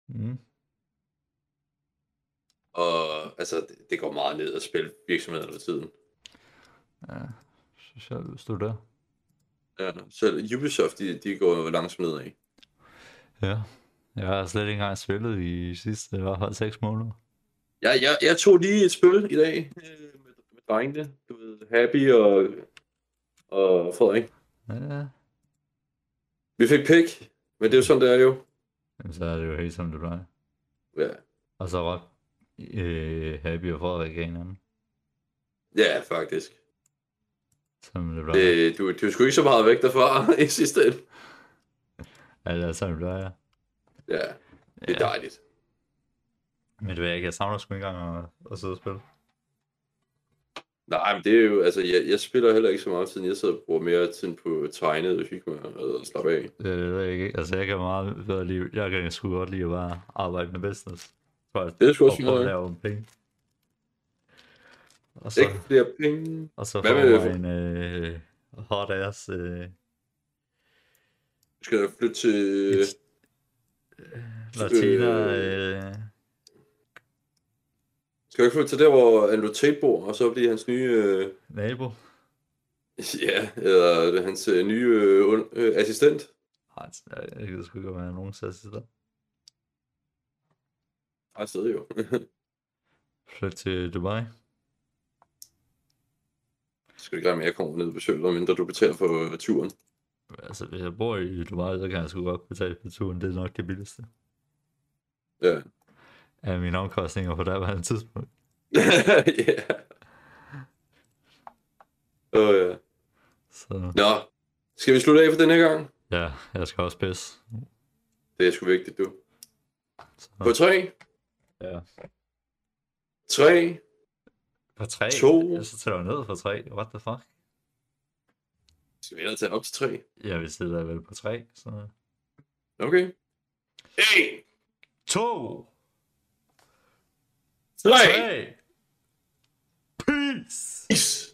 Mm. Og altså, det, det går meget ned at spille virksomheder for tiden. Ja, du er der. Ja, selv Ubisoft, de, de går jo langsomt nedad. Ja. Jeg har slet ikke engang spillet i sidste, i hvert fald 6 måneder. Jeg, jeg, jeg tog lige et spil i dag øh, med, med drengene. Du ved, Happy og, og Frederik. Ja, Vi fik pik, men det er jo sådan, det er jo. Jamen, så er det jo helt som det plejer. Ja, Og så råb øh, Happy og Frederik hinanden. ja faktisk. Som det plejer. Det, du, du er sgu ikke så meget væk derfra i sidste ende. Ja, det er sådan det plejer. Ja, det er dejligt. Men det ved jeg ikke, jeg savner sgu ikke engang at, at sidde og spille. Nej, men det er jo, altså, jeg, jeg spiller heller ikke så meget tiden. Jeg sidder og bruger mere tid på tegnet og hygge mig og slappe af. Det, det ved jeg ikke. Altså, jeg kan meget bedre lide, jeg kan sgu godt lide at bare arbejde med business. Jeg, Det er sgu også nok. lave penge. Og så, Ikke flere penge. og så Hvad får man en øh, hot ass øh, Skal jeg flytte til... latina øh, Skal jeg flytte til der, hvor Andrew Tate bor, og så blive hans nye... Øh, nabo. ja, eller det er hans øh, nye øh, un- øh, assistent. Ej, jeg, jeg gider sgu ikke være nogen sassister. Ej, stadig jo. Flyt til Dubai. skal ikke regne med, at jeg kommer ned og besøger dig, mindre du betaler for øh, turen. Altså, hvis jeg bor i Dubai, så kan jeg sgu godt betale for turen. Det er nok det billigste. Ja. Af mine omkostninger på der tidspunkt. ja. Åh oh, ja. Så Nå, skal vi slutte af for den her gang? ja, jeg skal også pisse. Det er sgu vigtigt, du. Så, På tre, ja. tre, På tre? To. Jeg så tæller jeg ned på tre. What the fuck? skal vi ellers tage op til tre? Ja, vi stiller vel på tre. Så... Okay. En, To! Tre, Tre! Peace! Peace.